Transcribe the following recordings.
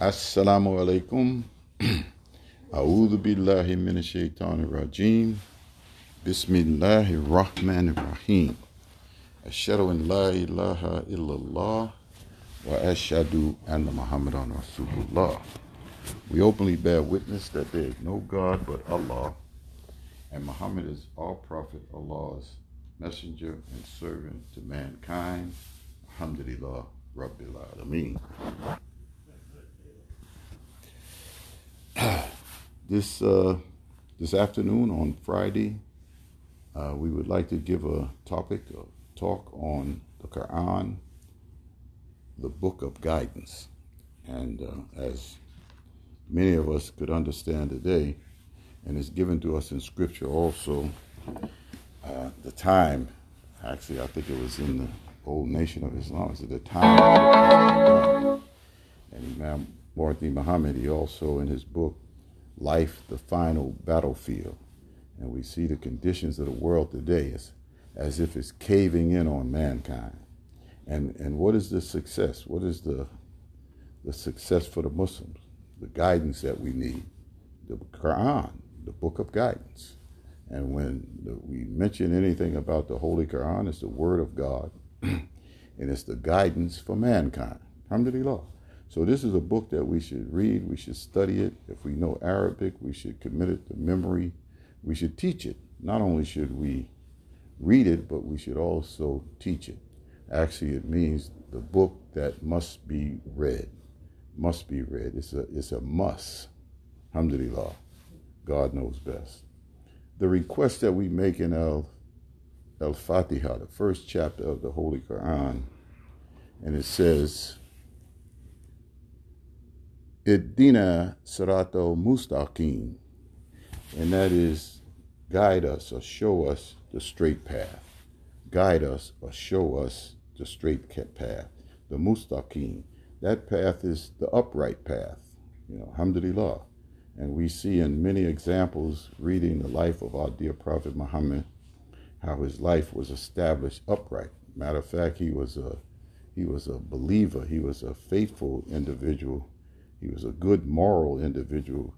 Assalamu alaikum. A'udhu billahi minash shaitanir rajim. Bismillahir rahmanir rahim. Ashhadu an la ilaha illallah wa ashhadu anna Muhammadan Rasulullah. We openly bear witness that there is no God but Allah, and Muhammad is our prophet, Allah's messenger and servant to mankind. Alhamdulillah, Rabbil Alameen. This uh, this afternoon on Friday, uh, we would like to give a topic, a talk on the Quran, the book of guidance, and uh, as many of us could understand today, and it's given to us in Scripture also. Uh, the time, actually, I think it was in the old nation of Islam, it's at the time. And Imam Muhammad, he also in his book life the final battlefield. And we see the conditions of the world today as, as if it's caving in on mankind. And, and what is the success? What is the, the success for the Muslims? The guidance that we need. The Quran, the book of guidance. And when the, we mention anything about the Holy Quran, it's the Word of God. and it's the guidance for mankind. Alhamdulillah. So this is a book that we should read. We should study it. If we know Arabic, we should commit it to memory. We should teach it. Not only should we read it, but we should also teach it. Actually, it means the book that must be read. Must be read. It's a it's a must. Alhamdulillah. God knows best. The request that we make in Al Al Fatiha, the first chapter of the Holy Quran, and it says Idina Sirato Mustaqim, and that is guide us or show us the straight path. Guide us or show us the straight path. The Mustaqim. That path is the upright path. You know, alhamdulillah. And we see in many examples reading the life of our dear Prophet Muhammad, how his life was established upright. Matter of fact, he was a he was a believer, he was a faithful individual he was a good moral individual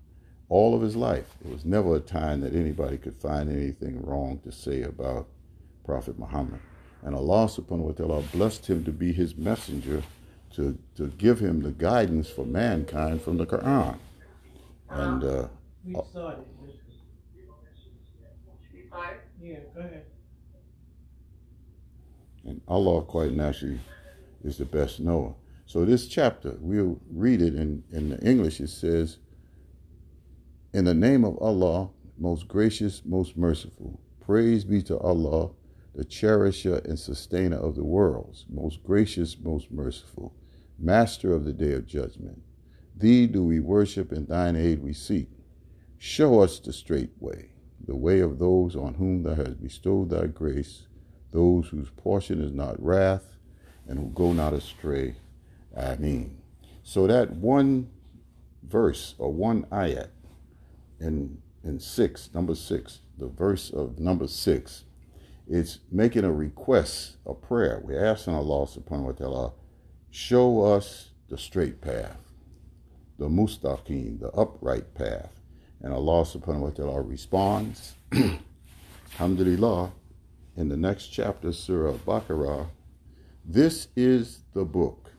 all of his life. It was never a time that anybody could find anything wrong to say about Prophet Muhammad. And Allah subhanahu wa ta'ala blessed him to be his messenger to, to give him the guidance for mankind from the Quran. And uh, we started. Yeah, go ahead. And Allah quite naturally is the best knower. So this chapter, we'll read it in, in the English. It says, In the name of Allah, most gracious, most merciful, praise be to Allah, the cherisher and sustainer of the worlds, most gracious, most merciful, master of the day of judgment. Thee do we worship, and thine aid we seek. Show us the straight way, the way of those on whom thou hast bestowed thy grace, those whose portion is not wrath, and who go not astray I mean, so that one verse or one ayat in in six, number six, the verse of number six, it's making a request, a prayer. We're asking Allah subhanahu wa ta'ala, show us the straight path, the mustaqim, the upright path. And Allah subhanahu wa ta'ala responds, Alhamdulillah, in the next chapter, Surah Baqarah, this is the book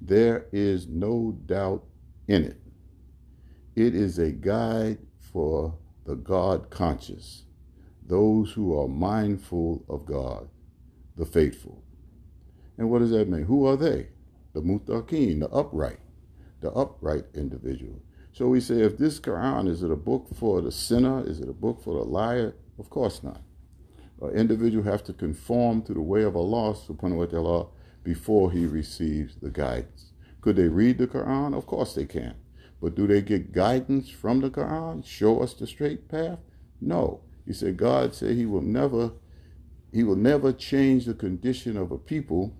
there is no doubt in it. It is a guide for the God conscious, those who are mindful of God, the faithful. And what does that mean? Who are they? The mutaqin, the upright, the upright individual. So we say, if this Quran, is it a book for the sinner? Is it a book for the liar? Of course not. An individual have to conform to the way of Allah subhanahu wa ta'ala before he receives the guidance. Could they read the Quran? Of course they can. But do they get guidance from the Quran? Show us the straight path? No. He said God said he will never he will never change the condition of a people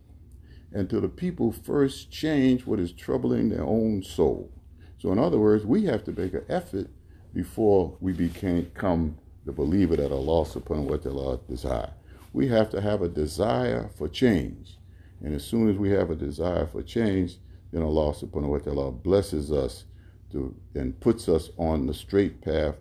until the people first change what is troubling their own soul. So in other words, we have to make an effort before we become the believer that Allah subhanahu wa ta'ala desire. We have to have a desire for change. And as soon as we have a desire for change, then Allah subhanahu wa ta'ala blesses us to, and puts us on the straight path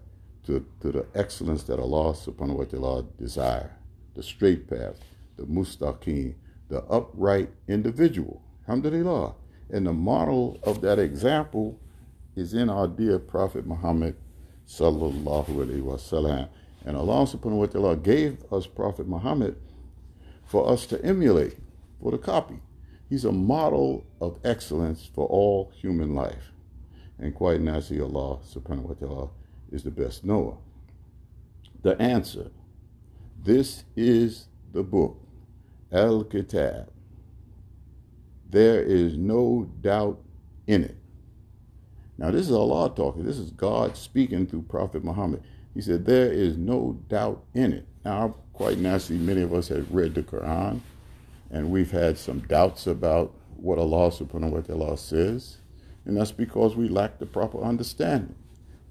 to, to the excellence that Allah subhanahu wa ta'ala desire. The straight path, the mustaqim, the upright individual. Alhamdulillah. And the model of that example is in our dear Prophet Muhammad sallallahu alaihi wasallam. And Allah subhanahu wa ta'ala gave us Prophet Muhammad for us to emulate, for the copy. He's a model of excellence for all human life. And quite naturally, Allah subhanahu wa ta'ala is the best knower. The answer this is the book, Al Kitab. There is no doubt in it. Now, this is Allah talking. This is God speaking through Prophet Muhammad. He said, There is no doubt in it. Now, quite naturally, many of us have read the Quran and we've had some doubts about what Allah subhanahu wa ta'ala says, and that's because we lack the proper understanding.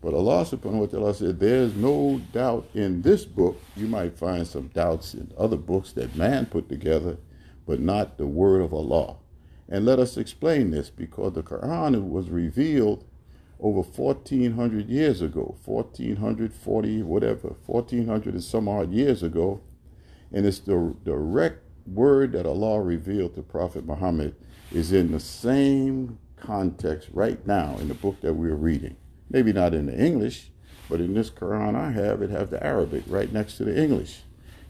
But Allah subhanahu wa ta'ala said, There's no doubt in this book. You might find some doubts in other books that man put together, but not the word of Allah. And let us explain this because the Quran was revealed over 1400 years ago, 1440, whatever, 1400 and some odd years ago. And it's the direct word that Allah revealed to Prophet Muhammad is in the same context right now in the book that we're reading. Maybe not in the English, but in this Quran I have, it has the Arabic right next to the English.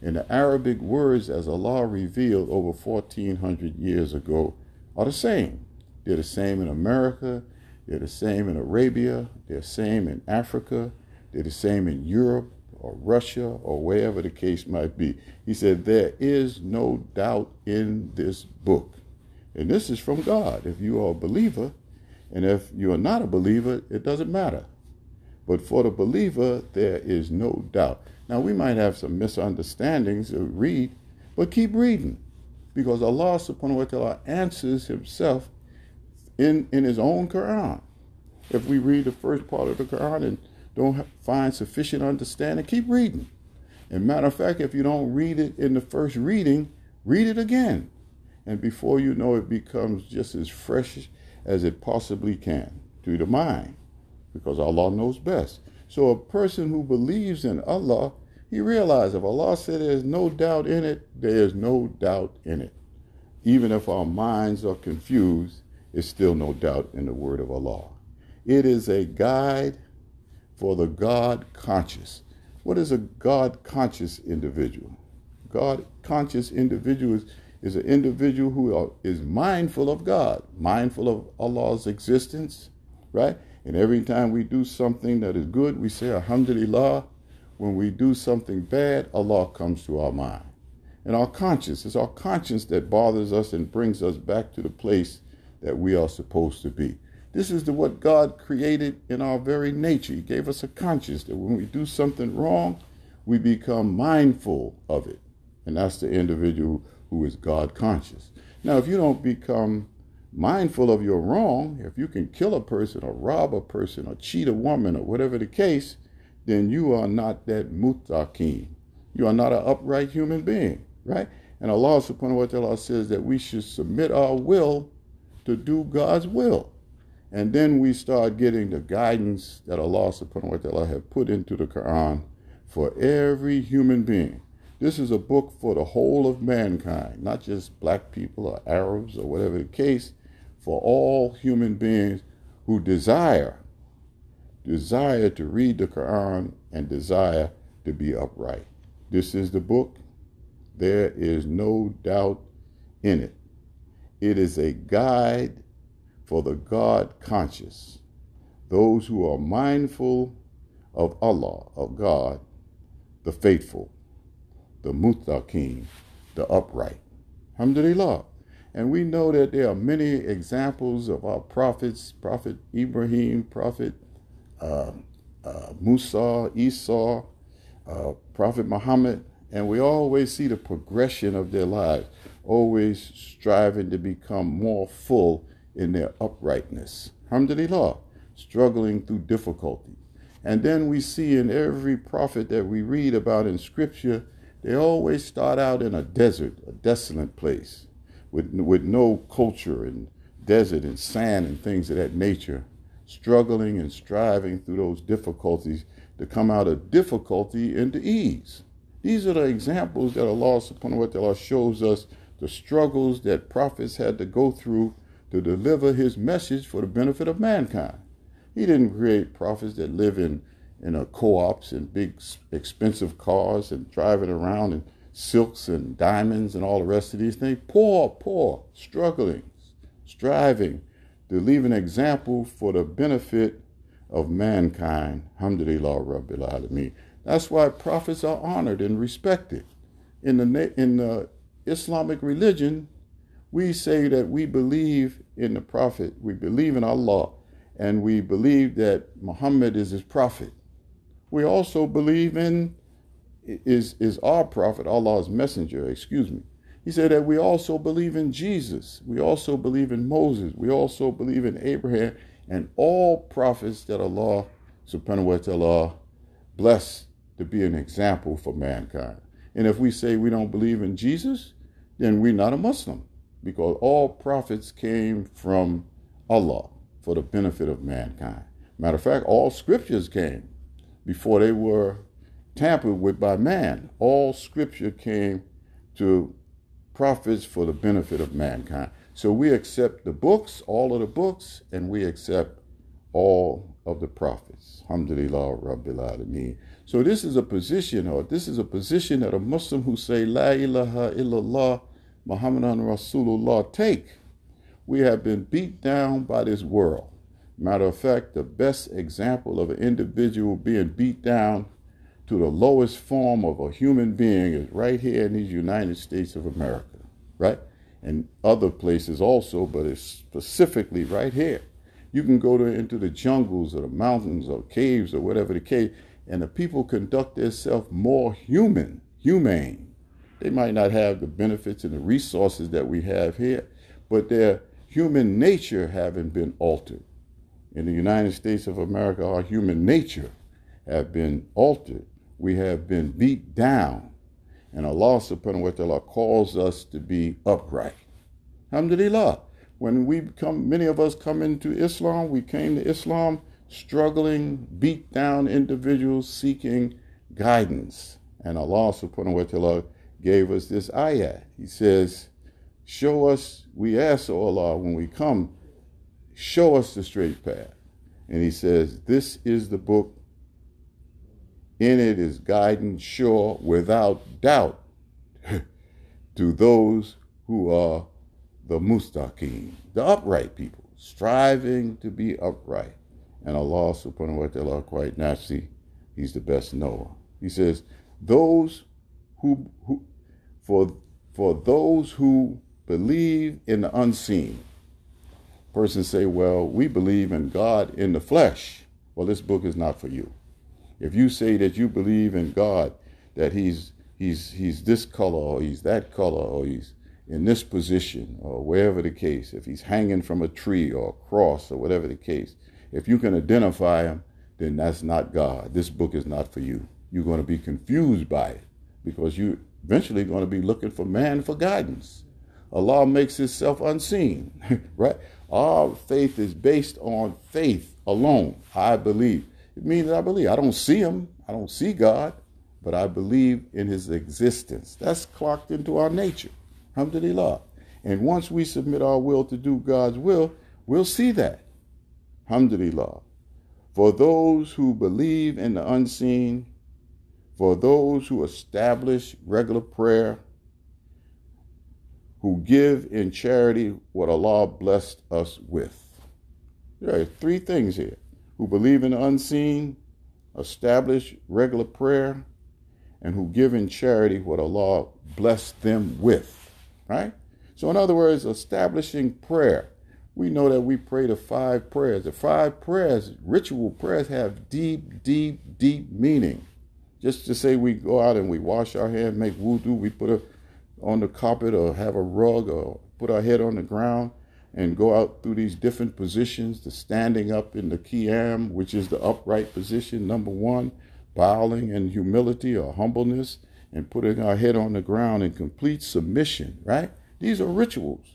And the Arabic words as Allah revealed over 1400 years ago are the same. They're the same in America, they're the same in Arabia, they're the same in Africa, they're the same in Europe, or Russia or wherever the case might be. He said, There is no doubt in this book. And this is from God. If you are a believer, and if you are not a believer, it doesn't matter. But for the believer, there is no doubt. Now, we might have some misunderstandings to read, but keep reading. Because Allah subhanahu wa ta'ala answers himself in, in his own Quran. If we read the first part of the Quran and don't find sufficient understanding, keep reading. And matter of fact, if you don't read it in the first reading, read it again. And before you know it becomes just as fresh as it possibly can to the mind, because Allah knows best. So a person who believes in Allah, he realizes if Allah said there's no doubt in it, there is no doubt in it. Even if our minds are confused, it's still no doubt in the word of Allah. It is a guide for the God conscious. What is a God conscious individual? God conscious individual is, is an individual who is mindful of God, mindful of Allah's existence, right? And every time we do something that is good, we say Alhamdulillah. When we do something bad, Allah comes to our mind. And our conscience, it's our conscience that bothers us and brings us back to the place that we are supposed to be. This is the what God created in our very nature. He gave us a conscience that when we do something wrong, we become mindful of it. And that's the individual who is God conscious. Now, if you don't become mindful of your wrong, if you can kill a person or rob a person or cheat a woman or whatever the case, then you are not that mutakim. You are not an upright human being, right? And Allah subhanahu wa ta'ala says that we should submit our will to do God's will. And then we start getting the guidance that Allah subhanahu wa ta'ala have put into the Quran for every human being. This is a book for the whole of mankind, not just black people or Arabs or whatever the case, for all human beings who desire, desire to read the Quran and desire to be upright. This is the book. There is no doubt in it. It is a guide for the God conscious, those who are mindful of Allah, of God, the faithful, the muttaqin, the upright. Alhamdulillah. And we know that there are many examples of our prophets, Prophet Ibrahim, Prophet uh, uh, Musa, Isa, uh, Prophet Muhammad, and we always see the progression of their lives, always striving to become more full in their uprightness. Alhamdulillah, struggling through difficulty. And then we see in every prophet that we read about in Scripture, they always start out in a desert, a desolate place, with, with no culture and desert and sand and things of that nature, struggling and striving through those difficulties to come out of difficulty into ease. These are the examples that Allah subhanahu wa ta'ala shows us the struggles that prophets had to go through to deliver his message for the benefit of mankind. He didn't create prophets that live in, in a co-ops and big expensive cars and driving around in silks and diamonds and all the rest of these things. Poor, poor, struggling, striving to leave an example for the benefit of mankind. Alhamdulillah Rabbil Alameen. That's why prophets are honored and respected. In the, in the Islamic religion, we say that we believe in the Prophet, we believe in Allah, and we believe that Muhammad is his prophet. We also believe in is is our prophet, Allah's messenger, excuse me. He said that we also believe in Jesus. We also believe in Moses. We also believe in Abraham and all prophets that Allah subhanahu wa ta'ala blessed to be an example for mankind. And if we say we don't believe in Jesus, then we're not a Muslim because all prophets came from Allah for the benefit of mankind. Matter of fact, all scriptures came before they were tampered with by man. All scripture came to prophets for the benefit of mankind. So we accept the books, all of the books, and we accept all of the prophets. Alhamdulillah Rabbil Alameen. So this is a position, or this is a position that a Muslim who say La ilaha illallah Muhammadan Rasulullah take. We have been beat down by this world. Matter of fact, the best example of an individual being beat down to the lowest form of a human being is right here in these United States of America, right? And other places also, but it's specifically right here. You can go to into the jungles or the mountains or caves or whatever the case, and the people conduct themselves more human, humane. They might not have the benefits and the resources that we have here, but their human nature haven't been altered. In the United States of America, our human nature have been altered. We have been beat down. And Allah subhanahu wa ta'ala calls us to be upright. Alhamdulillah. When we come, many of us come into Islam, we came to Islam struggling, beat down individuals seeking guidance. And Allah subhanahu wa ta'ala gave us this ayah. He says, Show us, we ask, Allah, when we come, show us the straight path. And He says, This is the book. In it is guidance sure without doubt to those who are the mustaqim, the upright people, striving to be upright. And Allah subhanahu wa ta'ala quite naturally, He's the best knower. He says, those who, who for for those who believe in the unseen. Persons say, well, we believe in God in the flesh. Well, this book is not for you. If you say that you believe in God, that He's He's He's this color or He's that color or He's in this position or wherever the case, if He's hanging from a tree or a cross or whatever the case, if you can identify him, then that's not God. This book is not for you. You're going to be confused by it because you eventually going to be looking for man for guidance. Allah makes himself unseen, right? Our faith is based on faith alone. I believe. It means I believe. I don't see him. I don't see God, but I believe in his existence. That's clocked into our nature. Alhamdulillah. And once we submit our will to do God's will, we'll see that. Alhamdulillah. For those who believe in the unseen, for those who establish regular prayer, who give in charity what Allah blessed us with. There are three things here who believe in the unseen, establish regular prayer, and who give in charity what Allah blessed them with. Right? So, in other words, establishing prayer we know that we pray the five prayers. The five prayers, ritual prayers, have deep, deep, deep meaning. Just to say we go out and we wash our hands, make wudu, we put it on the carpet or have a rug or put our head on the ground and go out through these different positions, the standing up in the qiyam, which is the upright position, number one, bowing in humility or humbleness, and putting our head on the ground in complete submission, right? These are rituals.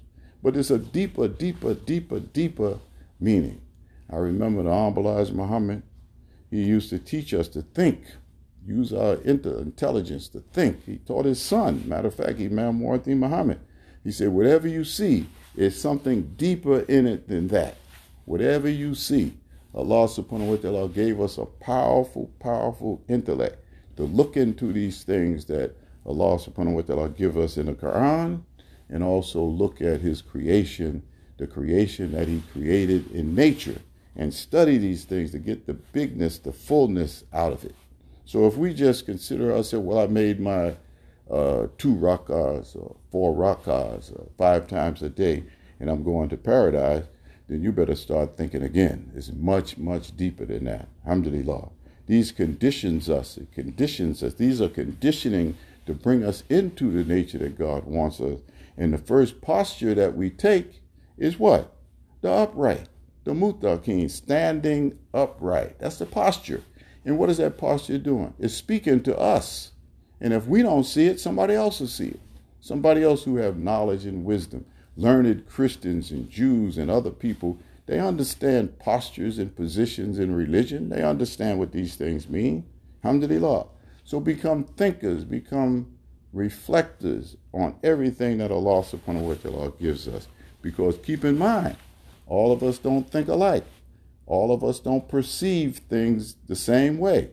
But it's a deeper, deeper, deeper, deeper meaning. I remember the Honorable Muhammad, he used to teach us to think, use our intelligence to think. He taught his son, matter of fact, Imam Muhammad Muhammad. He said, whatever you see, is something deeper in it than that. Whatever you see, Allah subhanahu wa ta'ala gave us a powerful, powerful intellect to look into these things that Allah subhanahu wa ta'ala give us in the Quran and also look at his creation, the creation that he created in nature and study these things to get the bigness, the fullness out of it. So if we just consider ourselves, well, I made my uh, two rakas or four rakas uh, five times a day and I'm going to paradise, then you better start thinking again. It's much, much deeper than that. Alhamdulillah. These conditions us, it conditions us. These are conditioning to bring us into the nature that God wants us. And the first posture that we take is what? The upright, the mutaqin, standing upright. That's the posture. And what is that posture doing? It's speaking to us. And if we don't see it, somebody else will see it. Somebody else who have knowledge and wisdom, learned Christians and Jews and other people, they understand postures and positions in religion. They understand what these things mean. Alhamdulillah. So become thinkers, become reflectors on everything that Allah subhanahu wa ta'ala gives us. Because keep in mind, all of us don't think alike. All of us don't perceive things the same way.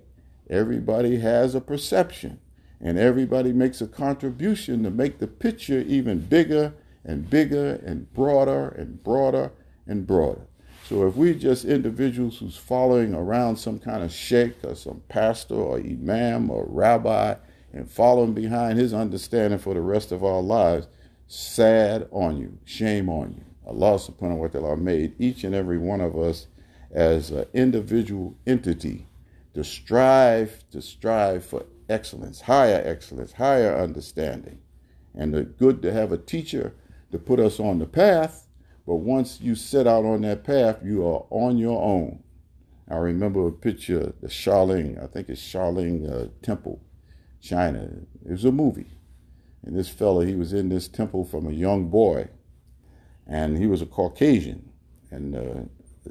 Everybody has a perception, and everybody makes a contribution to make the picture even bigger and bigger and broader and broader and broader. So if we're just individuals who's following around some kind of sheikh or some pastor or imam or rabbi and following behind his understanding for the rest of our lives, sad on you, shame on you. Allah subhanahu wa ta'ala made each and every one of us as an individual entity to strive to strive for excellence, higher excellence, higher understanding. And it's good to have a teacher to put us on the path, but once you set out on that path, you are on your own. I remember a picture, the Shaolin, I think it's Shaolin uh, Temple, China. It was a movie. And this fella, he was in this temple from a young boy, and he was a Caucasian, and uh,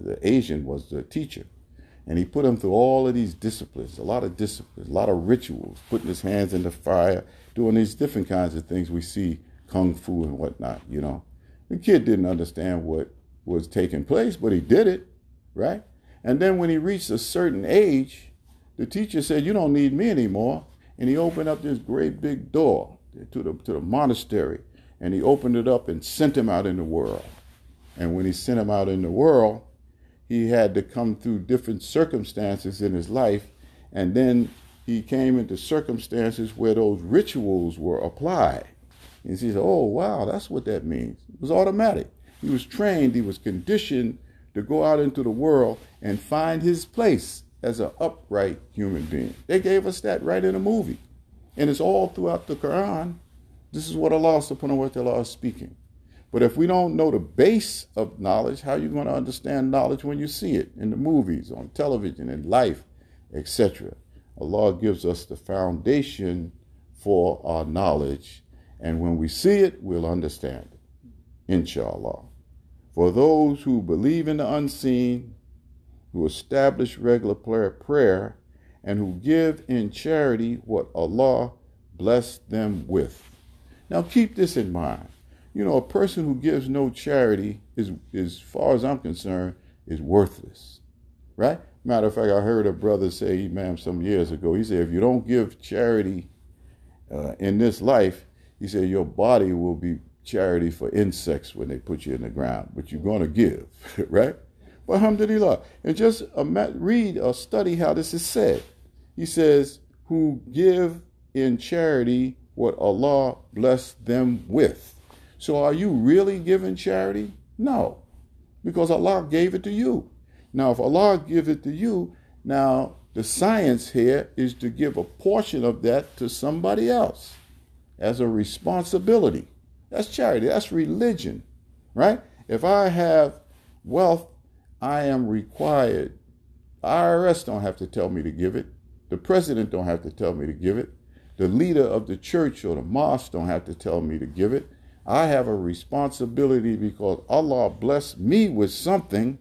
the Asian was the teacher. And he put him through all of these disciplines, a lot of disciplines, a lot of rituals, putting his hands in the fire, doing these different kinds of things we see kung fu and whatnot, you know. The kid didn't understand what was taking place, but he did it, right? And then when he reached a certain age, the teacher said, You don't need me anymore. And he opened up this great big door to the, to the monastery. And he opened it up and sent him out in the world. And when he sent him out in the world, he had to come through different circumstances in his life. And then he came into circumstances where those rituals were applied. And he said, Oh, wow, that's what that means. It was automatic. He was trained, he was conditioned to go out into the world and find his place as an upright human being. They gave us that right in a movie. And it's all throughout the Quran. This is what Allah subhanahu wa ta'ala is speaking. But if we don't know the base of knowledge, how are you going to understand knowledge when you see it in the movies, on television, in life, etc.? Allah gives us the foundation for our knowledge, and when we see it, we'll understand it. Inshallah. For those who believe in the unseen, who establish regular prayer, and who give in charity what Allah blessed them with. Now keep this in mind. You know, a person who gives no charity is, as far as I'm concerned, is worthless. Right? Matter of fact, I heard a brother say, Imam, some years ago, he said, if you don't give charity uh, in this life, he said, your body will be charity for insects when they put you in the ground, but you're going to give, right? But alhamdulillah. And just read or study how this is said. He says, who give in charity what Allah blessed them with. So are you really giving charity? No, because Allah gave it to you. Now, if Allah gives it to you, now the science here is to give a portion of that to somebody else as a responsibility. That's charity. That's religion, right? If I have wealth, I am required. IRS don't have to tell me to give it. The president don't have to tell me to give it. The leader of the church or the mosque don't have to tell me to give it. I have a responsibility because Allah blessed me with something,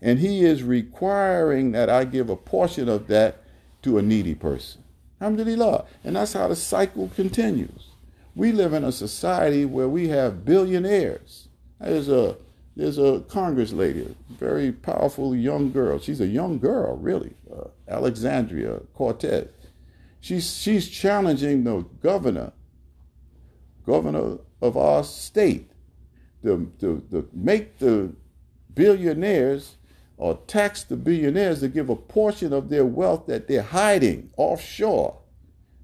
and He is requiring that I give a portion of that to a needy person. Alhamdulillah. And that's how the cycle continues. We live in a society where we have billionaires. There's a there's a Congress lady, a very powerful young girl. She's a young girl, really, uh, Alexandria Cortez. She's she's challenging the governor, governor of our state, to, to, to make the billionaires or tax the billionaires to give a portion of their wealth that they're hiding offshore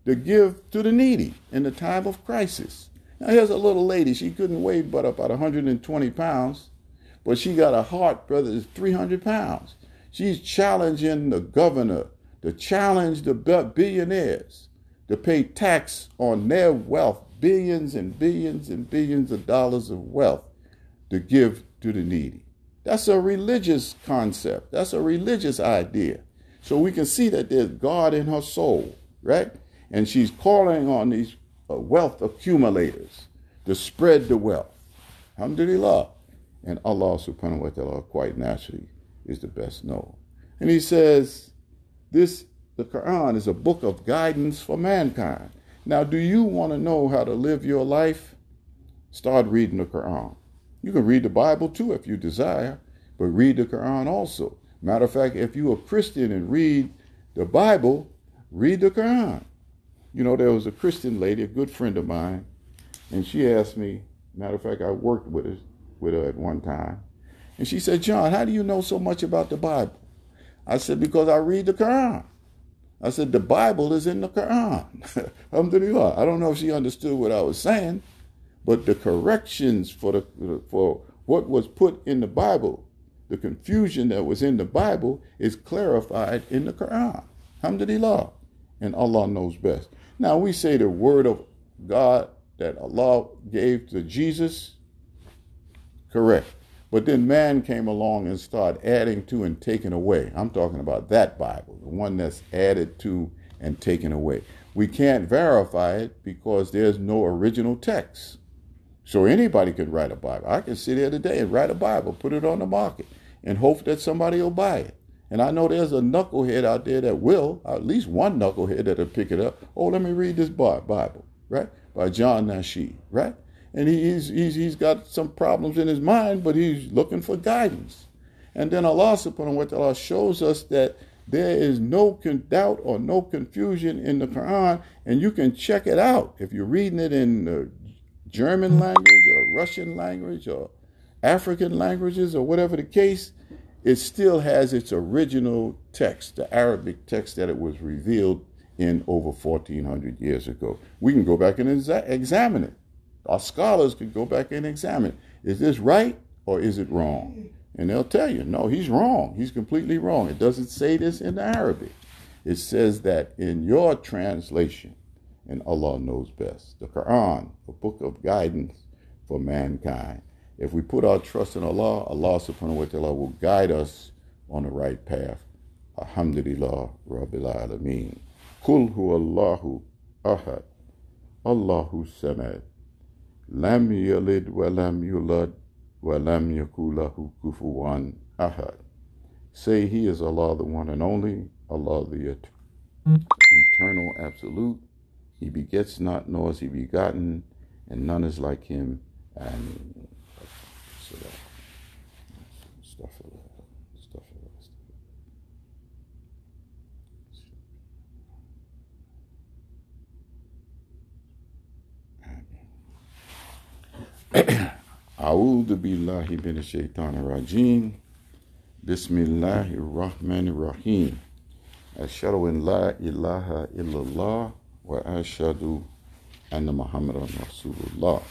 to give to the needy in the time of crisis. Now, here's a little lady. She couldn't weigh but about 120 pounds, but she got a heart, brother, that's 300 pounds. She's challenging the governor to challenge the billionaires to pay tax on their wealth, billions and billions and billions of dollars of wealth to give to the needy. That's a religious concept. That's a religious idea. So we can see that there's God in her soul, right? And she's calling on these uh, wealth accumulators to spread the wealth. Alhamdulillah. And Allah subhanahu wa ta'ala quite naturally is the best known. And he says, this, the Quran is a book of guidance for mankind. Now, do you want to know how to live your life? Start reading the Quran. You can read the Bible too if you desire, but read the Quran also. Matter of fact, if you're a Christian and read the Bible, read the Quran. You know, there was a Christian lady, a good friend of mine, and she asked me, matter of fact, I worked with her, with her at one time, and she said, John, how do you know so much about the Bible? I said, because I read the Quran. I said, the Bible is in the Quran. Alhamdulillah. I don't know if she understood what I was saying, but the corrections for the for what was put in the Bible, the confusion that was in the Bible is clarified in the Quran. Alhamdulillah. And Allah knows best. Now we say the word of God that Allah gave to Jesus, correct. But then man came along and started adding to and taking away. I'm talking about that Bible, the one that's added to and taken away. We can't verify it because there's no original text. So anybody could write a Bible. I can sit here today and write a Bible, put it on the market, and hope that somebody will buy it. And I know there's a knucklehead out there that will, at least one knucklehead that'll pick it up. Oh, let me read this Bible, right? By John Nasheed, right? And he's, he's, he's got some problems in his mind, but he's looking for guidance. And then Allah subhanahu wa ta'ala shows us that there is no doubt or no confusion in the Quran, and you can check it out if you're reading it in the German hmm. language or Russian language or African languages or whatever the case, it still has its original text, the Arabic text that it was revealed in over 1400 years ago. We can go back and exa- examine it. Our scholars can go back and examine is this right or is it wrong? And they'll tell you, no, he's wrong. He's completely wrong. It doesn't say this in Arabic. It says that in your translation, and Allah knows best. The Quran, a book of guidance for mankind. If we put our trust in Allah, Allah subhanahu wa ta'ala will guide us on the right path. Alhamdulillah Rabbil Alameen. Kul hu Allahu ahad. Allahu samad. Lam yalid wa lam yulad wa lam yakulahu kufuwan ahad. Say he is Allah the one and only, Allah the eternal absolute he begets not, nor is he begotten, and none is like him. And so that A'udhu billahi min shaitan rajim. Bismillahir Rahmanir Rahim. Ashhadu an la ilaha illallah wa ashhadu anna Muhammadan Rasulullah.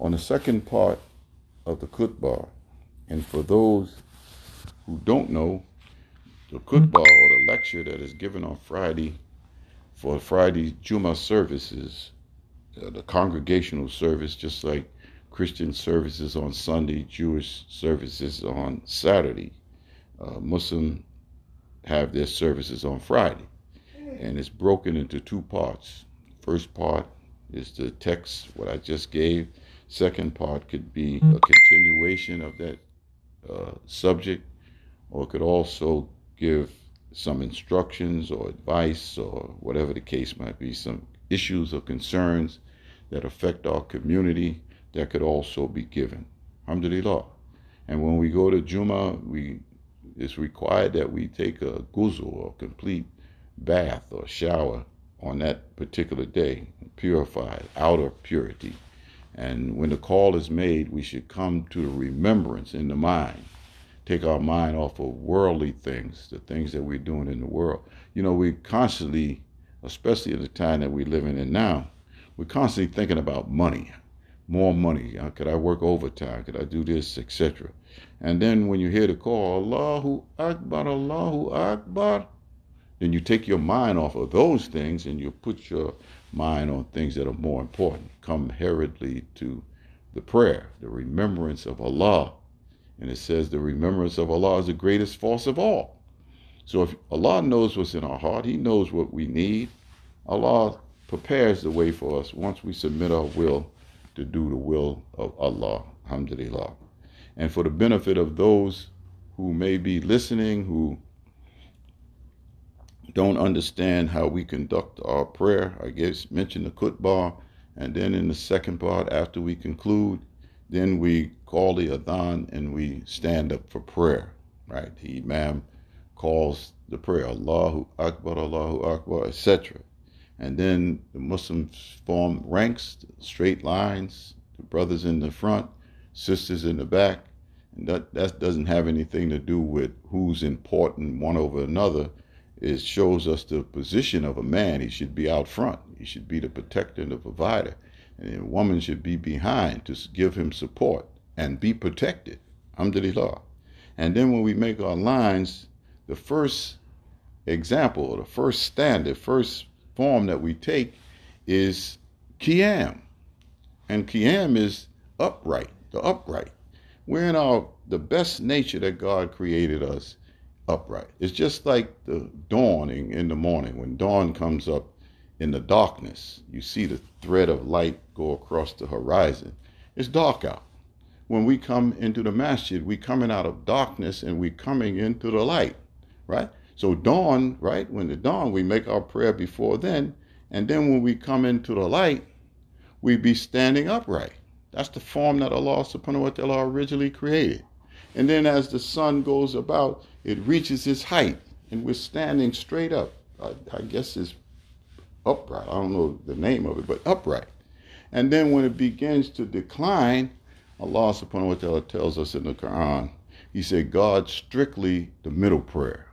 On the second part of the khutbah, and for those who don't know, the khutbah or the lecture that is given on Friday for Friday Juma services, uh, the congregational service, just like Christian services on Sunday, Jewish services on Saturday. Uh, Muslim have their services on Friday and it's broken into two parts. First part is the text, what I just gave. Second part could be a continuation of that uh, subject, or it could also give some instructions or advice or whatever the case might be, some issues or concerns that affect our community that could also be given. Alhamdulillah. And when we go to Juma, we it's required that we take a ghusl or complete bath or shower on that particular day, purified, outer purity. And when the call is made, we should come to the remembrance in the mind. Take our mind off of worldly things, the things that we're doing in the world. You know, we constantly, especially in the time that we're living in now, we're constantly thinking about money, more money. Uh, could I work overtime? Could I do this, etc. And then when you hear the call, Allahu Akbar, Allahu Akbar, then you take your mind off of those things and you put your mind on things that are more important. Come hurriedly to the prayer, the remembrance of Allah. And it says the remembrance of Allah is the greatest force of all. So if Allah knows what's in our heart, He knows what we need. Allah prepares the way for us once we submit our will to do the will of Allah. Alhamdulillah. And for the benefit of those who may be listening, who don't understand how we conduct our prayer, I guess mention the khutbah, and then in the second part, after we conclude, then we call the adhan and we stand up for prayer. Right? The imam calls the prayer, Allahu Akbar, Allahu Akbar, etc. And then the Muslims form ranks, straight lines, the brothers in the front, sisters in the back. And that, that doesn't have anything to do with who's important one over another it shows us the position of a man. He should be out front. He should be the protector and the provider. And a woman should be behind to give him support and be protected. Alhamdulillah. And then when we make our lines, the first example, the first standard, first form that we take is Qiyam. And Qiyam is upright, the upright. We're in our the best nature that God created us upright. It's just like the dawning in the morning. When dawn comes up in the darkness, you see the thread of light go across the horizon. It's dark out. When we come into the masjid, we coming out of darkness and we coming into the light, right? So dawn, right? When the dawn, we make our prayer before then, and then when we come into the light, we be standing upright. That's the form that Allah subhanahu wa ta'ala originally created. And then as the sun goes about, it reaches its height, and we're standing straight up. I, I guess it's upright. I don't know the name of it, but upright. And then when it begins to decline, Allah subhanahu wa ta'ala tells us in the Quran, He said, God strictly the middle prayer.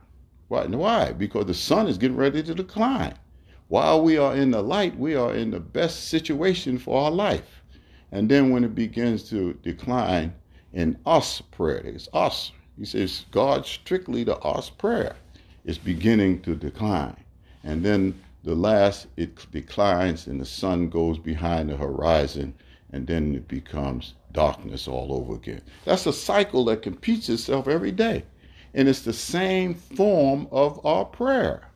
Why? Why? Because the sun is getting ready to decline. While we are in the light, we are in the best situation for our life. And then when it begins to decline, in Asr prayer. It's Asr. He says God strictly to Asr prayer is beginning to decline. And then the last it declines and the sun goes behind the horizon and then it becomes darkness all over again. That's a cycle that competes itself every day. And it's the same form of our prayer.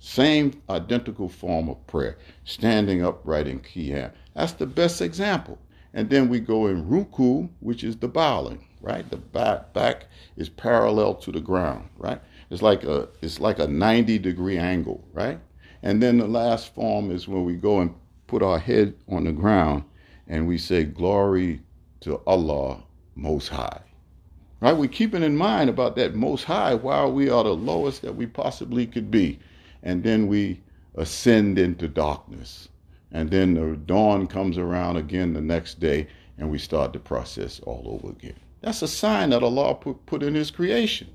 Same identical form of prayer. Standing upright in Qiyam. That's the best example and then we go in ruku, which is the bowing, right? The back back is parallel to the ground, right? It's like a it's like a 90 degree angle, right? And then the last form is when we go and put our head on the ground and we say glory to Allah most high. Right? We're keeping in mind about that most high while we are the lowest that we possibly could be. And then we ascend into darkness. And then the dawn comes around again the next day, and we start the process all over again. That's a sign that Allah put, put in His creation.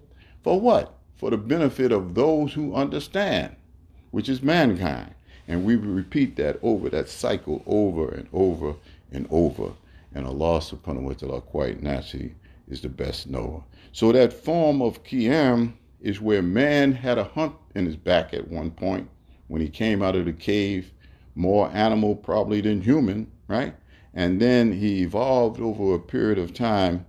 For what? For the benefit of those who understand, which is mankind. And we repeat that over, that cycle over and over and over. And Allah subhanahu wa ta'ala quite naturally is the best knower. So that form of Qiyam is where man had a hump in his back at one point when he came out of the cave more animal probably than human, right? And then he evolved over a period of time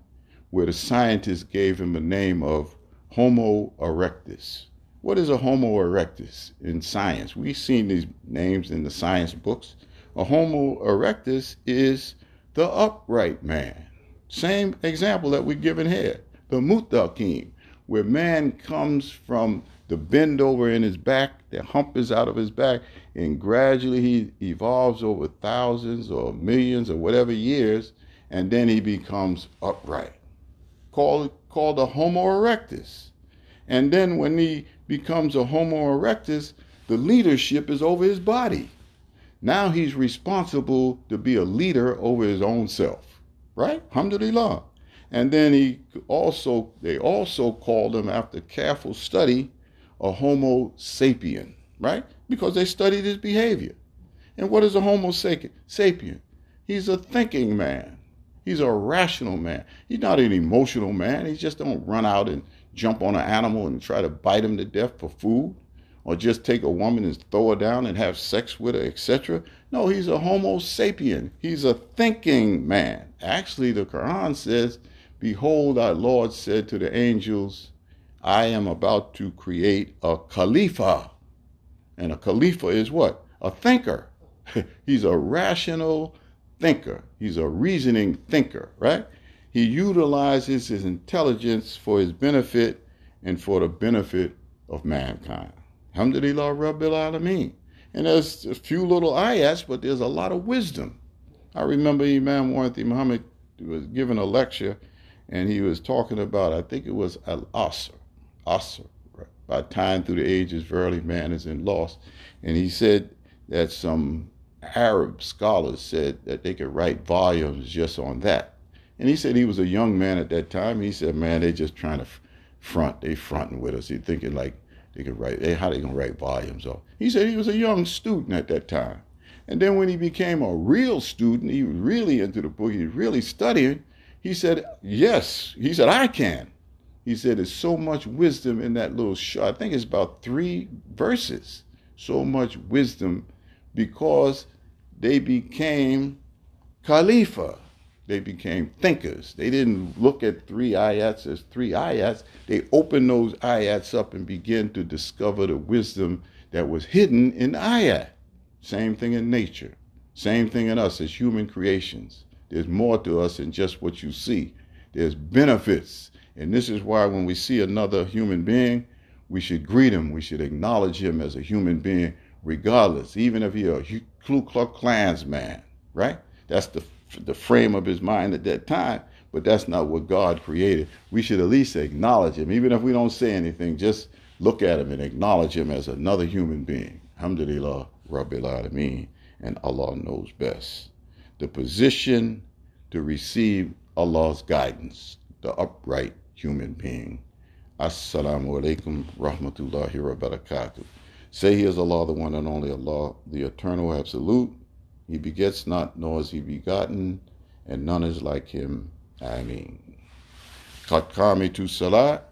where the scientists gave him a name of Homo erectus. What is a Homo erectus in science? We've seen these names in the science books. A Homo erectus is the upright man. Same example that we're given here, the mutakim, where man comes from the bend over in his back, the hump is out of his back, and gradually he evolves over thousands or millions or whatever years, and then he becomes upright. Called, called a Homo erectus. And then when he becomes a Homo erectus, the leadership is over his body. Now he's responsible to be a leader over his own self, right? Alhamdulillah. And then he also, they also called him after careful study, a Homo sapien, right? Because they studied his behavior. And what is a Homo sapien? He's a thinking man. He's a rational man. He's not an emotional man. He just don't run out and jump on an animal and try to bite him to death for food or just take a woman and throw her down and have sex with her, etc. No, he's a Homo sapien. He's a thinking man. Actually, the Quran says, Behold, our Lord said to the angels, I am about to create a Khalifa. And a Khalifa is what? A thinker. he's a rational thinker. He's a reasoning thinker, right? He utilizes his intelligence for his benefit and for the benefit of mankind. Alhamdulillah Rabbil Alameen. And there's a few little ayats, but there's a lot of wisdom. I remember Imam Warith Muhammad was giving a lecture and he was talking about, I think it was Al Asr, Asr, right? by time through the ages, verily man is in loss. And he said that some Arab scholars said that they could write volumes just on that. And he said he was a young man at that time. He said, man, they just trying to front, they fronting with us. He thinking like they could write, they, how they gonna write volumes of? He said he was a young student at that time. And then when he became a real student, he was really into the book, he was really studying, he said, yes. He said, I can. He said, there's so much wisdom in that little short, I think it's about three verses. So much wisdom because they became Khalifa they became thinkers. They didn't look at three ayats as three ayats. They opened those ayats up and began to discover the wisdom that was hidden in ayat. Same thing in nature. Same thing in us as human creations. There's more to us than just what you see. There's benefits. And this is why when we see another human being, we should greet him. We should acknowledge him as a human being, regardless, even if he's a Ku Klux Klans man, right? That's the the frame of his mind at that time, but that's not what God created. We should at least acknowledge him, even if we don't say anything, just look at him and acknowledge him as another human being. Alhamdulillah, Rabbil Alameen, and Allah knows best. The position to receive Allah's guidance, the upright human being. Assalamu alaikum rahmatullahi wa barakatuh. Say he is Allah, the one and only Allah, the eternal absolute he begets not, nor is he begotten, and none is like him. Ameen. Qad to salat.